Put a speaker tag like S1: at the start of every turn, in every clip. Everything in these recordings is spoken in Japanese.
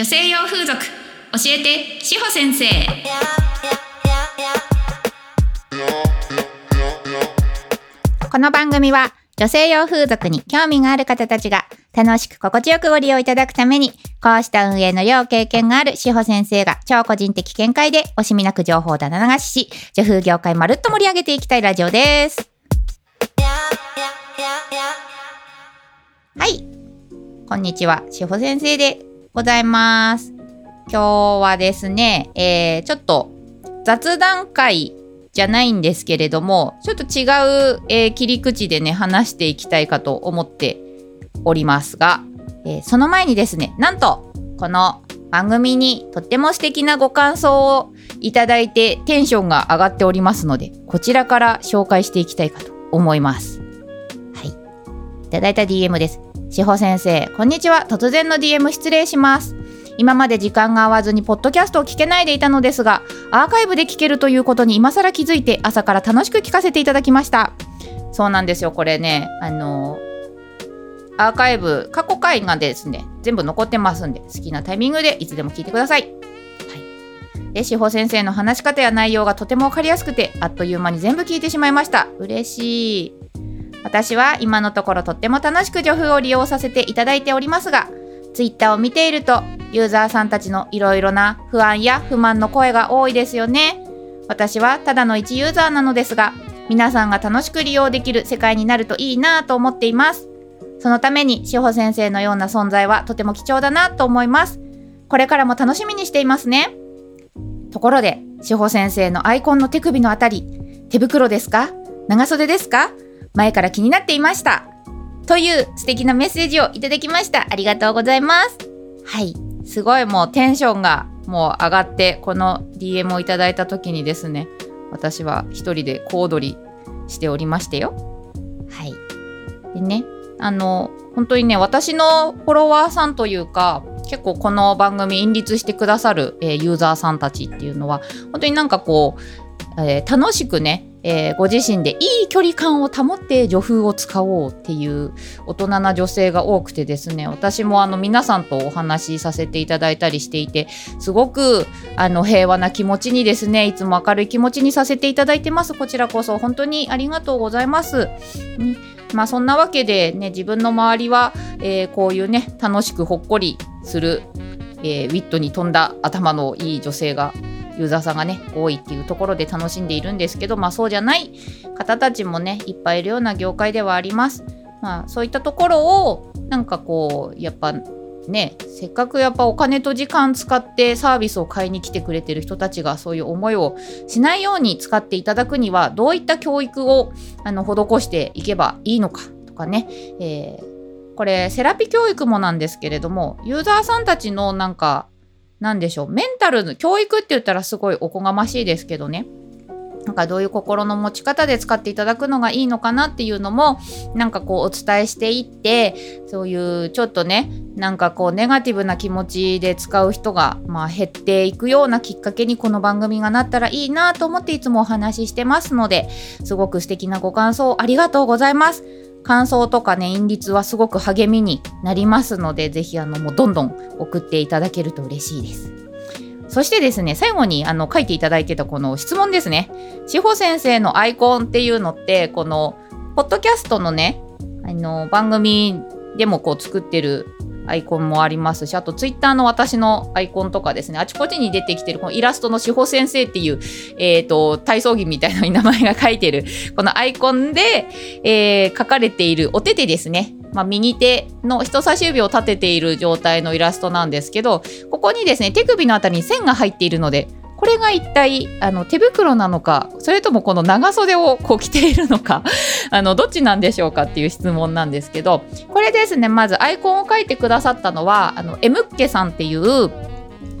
S1: 女性用風俗教えて志保先生
S2: この番組は女性用風俗に興味がある方たちが楽しく心地よくご利用いただくためにこうした運営の要経験がある志保先生が超個人的見解で惜しみなく情報をだ流しし女風業界まるっと盛り上げていきたいラジオです。はい。こんにちは。志保先生でございます。今日はですね、えー、ちょっと雑談会じゃないんですけれども、ちょっと違う、えー切り口でね、話していきたいかと思っておりますが、えーその前にですね、なんと、この番組にとっても素敵なご感想をいただいてテンションが上がっておりますので、こちらから紹介していきたいかと思います。はい。いただいた DM です。志保先生、こんにちは。突然の DM 失礼します。今まで時間が合わずにポッドキャストを聞けないでいたのですが、アーカイブで聞けるということに今更気づいて朝から楽しく聞かせていただきました。そうなんですよ、これね、あのアーカイブ、過去回がですね、全部残ってますんで、好きなタイミングでいつでも聞いてください。はい。で、志保先生の話し方や内容がとてもわかりやすくて、あっという間に全部聞いてしまいました。嬉しい。私は今のところとっても楽しく助風を利用させていただいておりますが、ツイッターを見ていると、ユーザーさんたちのいろいろな不安や不満の声が多いですよね。私はただの一ユーザーなのですが、皆さんが楽しく利用できる世界になるといいなぁと思っています。そのために志保先生のような存在はとても貴重だなと思います。これからも楽しみにしていますね。ところで、志保先生のアイコンの手首のあたり、手袋ですか？長袖ですか？前から気になっていました。という素敵なメッセージをいただきました。ありがとうございます。はい。すごいもうテンションがもう上がって、この DM をいただいた時にですね、私は一人で小躍りしておりましてよ。はい。でね、あの、本当にね、私のフォロワーさんというか、結構この番組引率してくださる、えーユーザーさんたちっていうのは、本当になんかこう、えー楽しくね、えーご自身でいい距離感を保って女風を使おうっていう大人な女性が多くてですね私もあの皆さんとお話しさせていただいたりしていてすごくあの平和な気持ちにですねいつも明るい気持ちにさせていただいてますこちらこそ本当にありがとうございます。ねまあそんなわけでね自分の周りは、えーこういうね楽しくほっこりする、えーウィットに富んだ頭のいい女性がユーザーさんがね多いっていうところで楽しんでいるんですけどまあそうじゃない方たちもねいっぱいいるような業界ではあります。まあそういったところをなんかこうやっぱねせっかくやっぱお金と時間使ってサービスを買いに来てくれてる人たちがそういう思いをしないように使っていただくにはどういった教育をあの施していけばいいのかとかね、えーこれセラピ教育もなんですけれどもユーザーさんたちのなんかなんでしょうメンタルの教育って言ったらすごいおこがましいですけどねなんかどういう心の持ち方で使っていただくのがいいのかなっていうのもなんかこうお伝えしていってそういうちょっとねなんかこうネガティブな気持ちで使う人がまあ減っていくようなきっかけにこの番組がなったらいいなと思っていつもお話ししてますのですごく素敵なご感想ありがとうございます。感想とかね、引率はすごく励みになりますので、ぜひあのもうどんどん送っていただけると嬉しいです。そしてですね、最後にあの書いていただいてたこの質問ですね。志保先生のアイコンっていうのって、このポッドキャストのね、あの番組でもこう作ってるアイコンもありますし、あとツイッターの私のアイコンとかですね、あちこちに出てきてるこのイラストの志保先生っていう、えっ、と、体操着みたいなのに名前が書いてる、このアイコンで、えー書かれているお手手ですね。まあ、右手の人差し指を立てている状態のイラストなんですけど、ここにですね、手首のあたりに線が入っているので、これが一体あの手袋なのか、それともこの長袖をこう着ているのか、あのどっちなんでしょうかっていう質問なんですけど、これですね、まずアイコンを書いてくださったのは、あの、エムッケさんっていう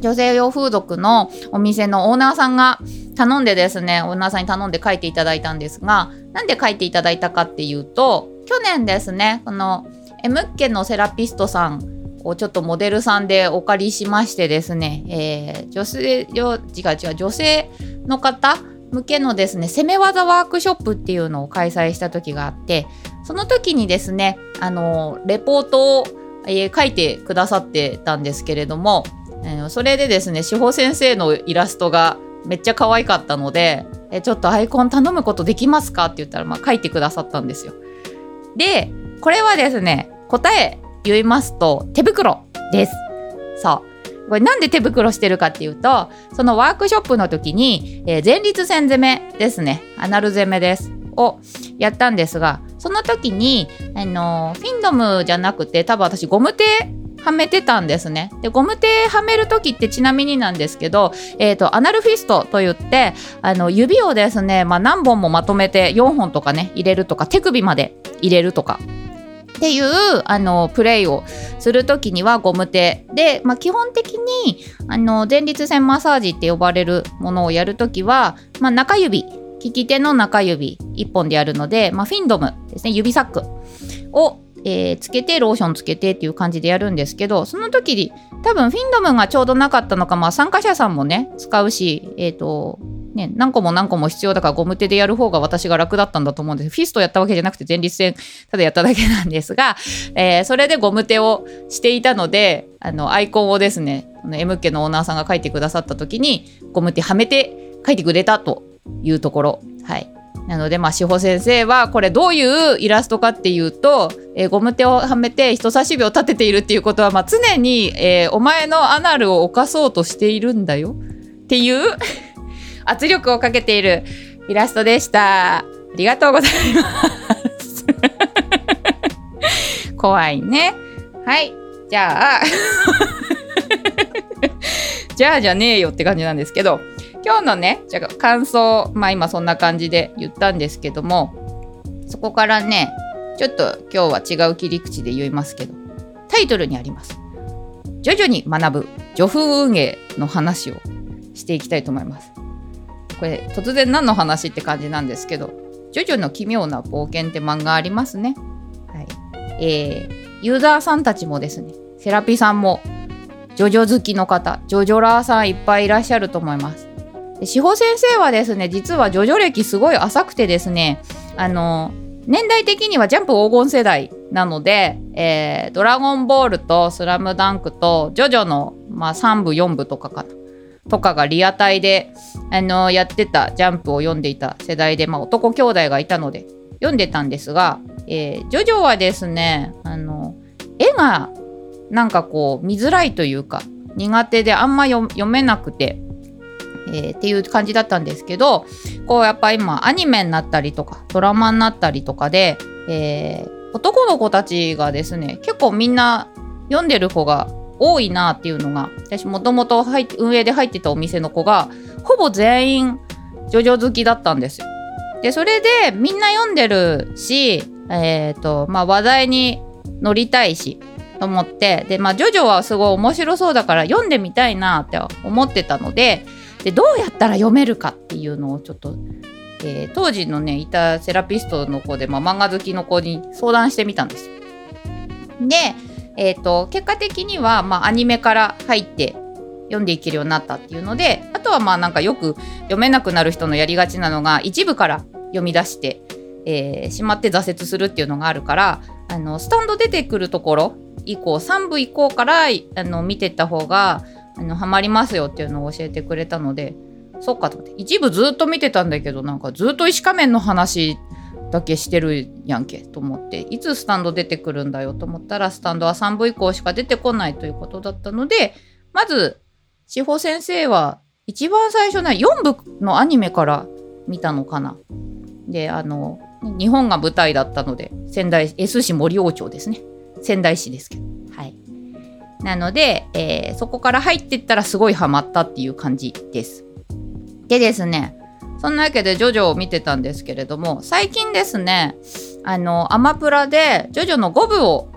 S2: 女性用風俗のお店のオーナーさんが頼んでですね、オーナーさんに頼んで書いていただいたんですが、なんで書いていただいたかっていうと、去年ですね、このエムッケのセラピストさんをちょっとモデルさんでお借りしましてですね、えー女性、違う違う、女性の方向けのですね、攻め技ワークショップっていうのを開催した時があって、その時にですね、あの、レポートを、えー書いてくださってたんですけれども、えーそれでですね志保先生のイラストがめっちゃ可愛かったので「えちょっとアイコン頼むことできますか?」って言ったら、まあ、書いてくださったんですよ。でこれはですね答え言いますと手袋です。そうこれなんで手袋してるかっていうとそのワークショップの時に、えー前立腺攻めですねアナル攻めですをやったんですがその時に、あのフィンドムじゃなくて多分私ゴム手はめてたんですね。でゴム手はめる時ってちなみになんですけど、えー、とアナルフィストといってあの指をですね、まあ、何本もまとめて4本とかね入れるとか手首まで入れるとかっていうあのプレイをする時にはゴム手で、まあ、基本的にあの前立腺マッサージって呼ばれるものをやる時は、まあ、中指利き手の中指1本でやるので、まあ、フィンドムですね指サックを、えーつけてローションつけてっていう感じでやるんですけどその時に多分フィンドムがちょうどなかったのか、まあ、参加者さんもね使うしえっ、とね、何個も何個も必要だからゴム手でやる方が私が楽だったんだと思うんです。フィストやったわけじゃなくて前立腺ただやっただけなんですが、えーそれでゴム手をしていたのであのアイコンをですねこの M 家のオーナーさんが書いてくださった時にゴム手はめて書いてくれたというところ。はい。なのでまあ志保先生はこれどういうイラストかっていうと、えーゴム手をはめて人差し指を立てているっていうことは、まあ、常に、えーお前のアナルを犯そうとしているんだよっていう圧力をかけているイラストでした。ありがとうございます。怖いね。はい。じゃあ、じゃあじゃねえよって感じなんですけど、今日のね、じゃ感想、まあ今そんな感じで言ったんですけども、そこからね、ちょっと今日は違う切り口で言いますけど、タイトルにあります。徐々に学ぶ助風運営の話をしていきたいと思います。これ突然何の話って感じなんですけど「ジョジョの奇妙な冒険」って漫画ありますね。はいえーユーザーさんたちもですねセラピさんもジョジョ好きの方ジョジョラーさんいっぱいいらっしゃると思います。で志保先生はですね実はジョジョ歴すごい浅くてですねあの年代的にはジャンプ黄金世代なので、えードラゴンボールとスラムダンクとジョジョの、まあ、3部4部とかかなとかがリアタイであのやってたジャンプを読んでいた世代で、まあ、男兄弟がいたので読んでたんですが、えージョジョはですねあの絵がなんかこう見づらいというか苦手であんま読めなくて、えーっていう感じだったんですけどこうやっぱ今アニメになったりとかドラマになったりとかで、えー男の子たちがですね結構みんな読んでる子が多いなっていうのが私もともと運営で入ってたお店の子がほぼ全員ジョジョ好きだったんですよ。でそれでみんな読んでるし、えーとまあ、話題に乗りたいしと思ってで、まあ、ジョジョはすごい面白そうだから読んでみたいなって思ってたのででどうやったら読めるかっていうのをちょっと、えー当時のねいたセラピストの子で、まあ、漫画好きの子に相談してみたんですよ。で、えー、と結果的には、まあ、アニメから入って読んでいけるようになったっていうのであとはまあなんかよく読めなくなる人のやりがちなのが一部から読み出して、えーしまって挫折するっていうのがあるからあのスタンド出てくるところ以降3部以降からあの見てった方があのハマりますよっていうのを教えてくれたのでそっかと思って一部ずっと見てたんだけどなんかずっと石仮面の話だけしてるやんけと思っていつスタンド出てくるんだよと思ったらスタンドは3部以降しか出てこないということだったのでまず志保先生は一番最初ね4部のアニメから見たのかな。であの日本が舞台だったので仙台 S 市森王町ですね。仙台市ですけど。はい。なので、えーそこから入ってったらすごいハマったっていう感じです。でですねそんなわけでジョジョを見てたんですけれども最近ですねあのアマプラでジョジョの5部を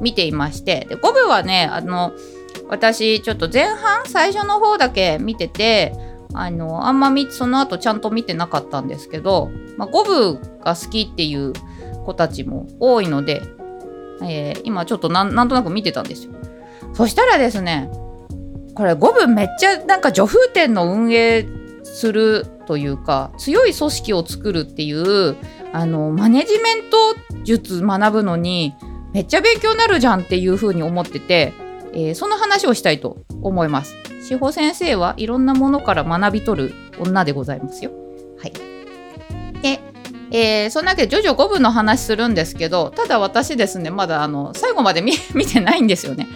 S2: 見ていましてで5部はねあの私ちょっと前半最初の方だけ見ててあのあんまみその後ちゃんと見てなかったんですけど、まあ、5部が好きっていう子たちも多いので、えー今ちょっとなんとなく見てたんですよ。そしたらですねこれ5部めっちゃなんか女風店の運営するというか強い組織を作るっていうあのマネジメント術学ぶのにめっちゃ勉強になるじゃんっていう風に思っててえー、その話をしたいと思います。志保先生はいろんなものから学び取る女でございますよ。はい。でえー、そんなわけでジョジョ5部の話するんですけどただ私ですねまだあの最後まで 見てないんですよね。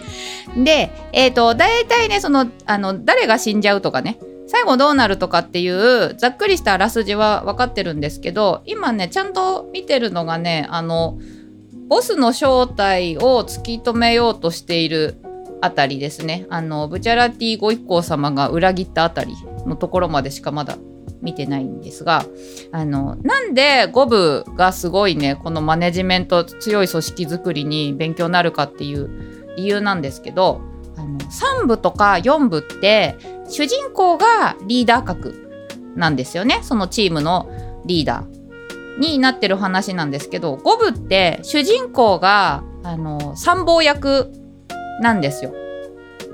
S2: でえっ、ー、と大体ねそのあの誰が死んじゃうとかね最後どうなるとかっていうざっくりしたあらすじは分かってるんですけど今ねちゃんと見てるのがねあのボスの正体を突き止めようとしているあたりですね。あのブチャラティご一行様が裏切ったあたりのところまでしかまだ見てないんですがあのなんで5部がすごいねこのマネジメント強い組織づくりに勉強になるかっていう理由なんですけどあの3部とか4部って主人公がリーダー格なんですよねそのチームのリーダーになってる話なんですけど5部って主人公があの参謀役なんですよ。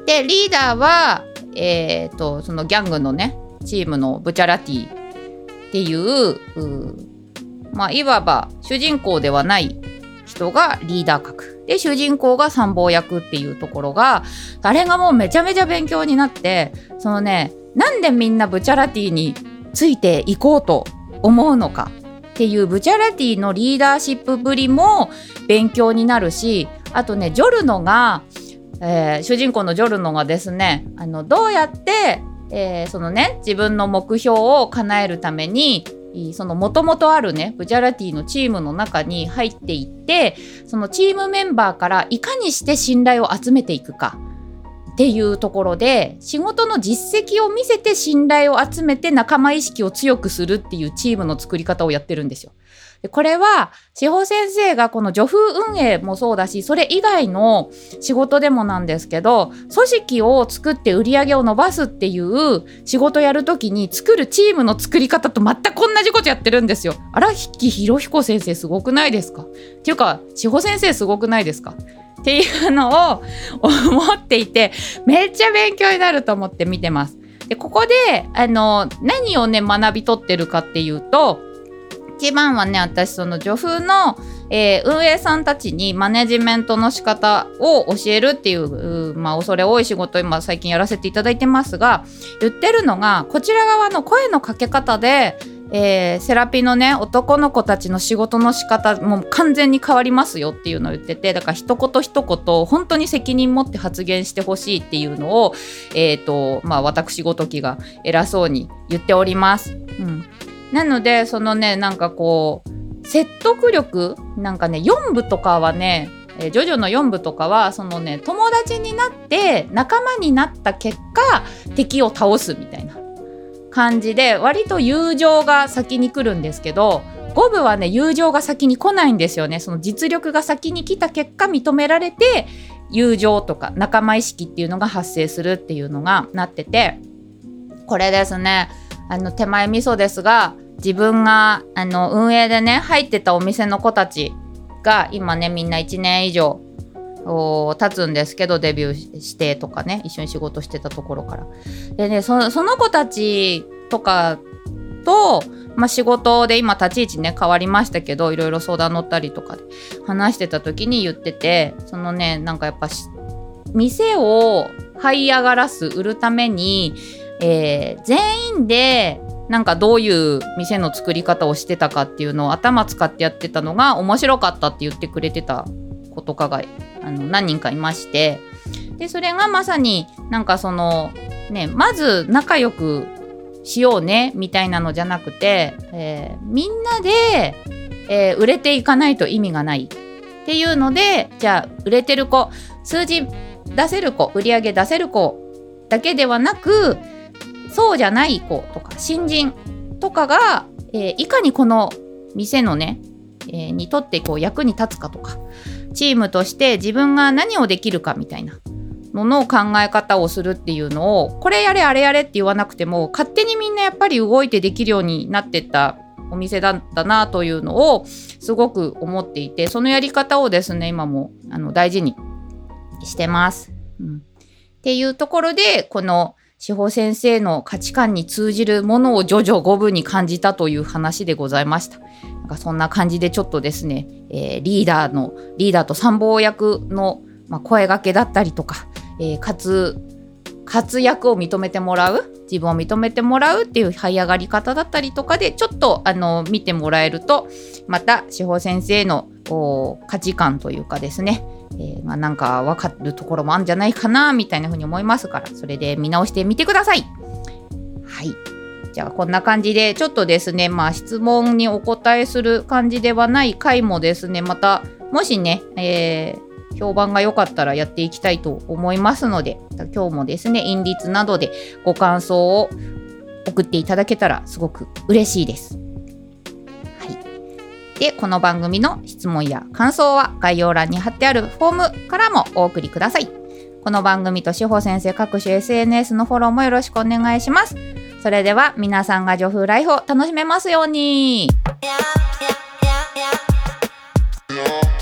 S2: でリーダーは、えーと、そのギャングのねチームのブチャラティっていうまあいわば主人公ではない人がリーダー格で主人公が参謀役っていうところがあれがもうめちゃめちゃ勉強になってそのねなんでみんなブチャラティについていこうと思うのかっていうブチャラティのリーダーシップぶりも勉強になるしあとねジョルノが、えー、主人公のジョルノがですねあのどうやって、えー、そのね自分の目標を叶えるためにそのもともとあるねブチャラティのチームの中に入っていってそのチームメンバーからいかにして信頼を集めていくかっていうところで仕事の実績を見せて信頼を集めて仲間意識を強くするっていうチームの作り方をやってるんですよ。これは志保先生がこの助風運営もそうだしそれ以外の仕事でもなんですけど組織を作って売り上げを伸ばすっていう仕事やるときに作るチームの作り方と全く同じことやってるんですよ。荒木博彦先生すごくないですか？っていうか志保先生すごくないですか？っていうのを思っていてめっちゃ勉強になると思って見てます。でここであの何をね学び取ってるかっていうと一番はね私その女風の、えー、運営さんたちにマネジメントの仕方を教えるっていうまあ恐れ多い仕事今最近やらせていただいてますが言ってるのがこちら側の声のかけ方でえー、セラピーのね男の子たちの仕事の仕方もう完全に変わりますよっていうのを言っててだから一言一言本当に責任持って発言してほしいっていうのを、えーとまあ、私ごときが偉そうに言っております。うん、なのでそのねなんかこう説得力なんかね4部とかはねえ、ジョジョの4部とかはそのね友達になって仲間になった結果敵を倒すみたいな感じで割と友情が先に来るんですけど5部はね友情が先に来ないんですよね。その実力が先に来た結果認められて友情とか仲間意識っていうのが発生するっていうのがなっててこれですね。あの手前味噌ですが自分があの運営でね入ってたお店の子たちが今ねみんな1年以上経つんですけどデビューしてとかね一緒に仕事してたところから。でねその子たちとかと、まあ、仕事で今立ち位置ね変わりましたけどいろいろ相談乗ったりとかで話してた時に言っててそのねなんかやっぱ店を這い上がらす売るためにえー、全員でなんかどういう店の作り方をしてたかっていうのを頭使ってやってたのが面白かったって言ってくれてた子とかがあの何人かいまして。でそれがまさになんかそのねまず仲良くしようねみたいなのじゃなくて、えー、みんなで、えー、売れていかないと意味がない。っていうのでじゃあ売れてる子数字出せる子売り上げ出せる子だけではなくそうじゃない子とか新人とかが、えー、いかにこの店のね、えー、にとってこう役に立つかとかチームとして自分が何をできるかみたいなのの考え方をするっていうのをこれやれあれやれって言わなくても勝手にみんなやっぱり動いてできるようになってったお店だったなというのをすごく思っていてそのやり方をですね今もあの大事にしてます。うん、っていうところでこの志保先生の価値観に通じるものを徐々五分に感じたという話でございました。なんかそんな感じでちょっとですね、えー、リーダーのリーダーと参謀役の、まあ、声がけだったりとか、えー活活躍を認めてもらう自分を認めてもらうっていう這い上がり方だったりとかでちょっとあの見てもらえるとまた志保先生の価値観というかですね、えーまあ、なんか分かるところもあるんじゃないかなみたいな風に思いますからそれで見直してみてください。はいじゃあこんな感じでちょっとですねまあ質問にお答えする感じではない回もですねまたもしね、えー評判が良かったらやっていきたいと思いますので今日もですねインリツなどでご感想を送っていただけたらすごく嬉しいです。でこの番組の質問や感想は概要欄に貼ってあるフォームからもお送りください。この番組と志保先生各種 SNS のフォローもよろしくお願いします。それでは皆さんが女風ライフを楽しめますように。
S3: Yeah.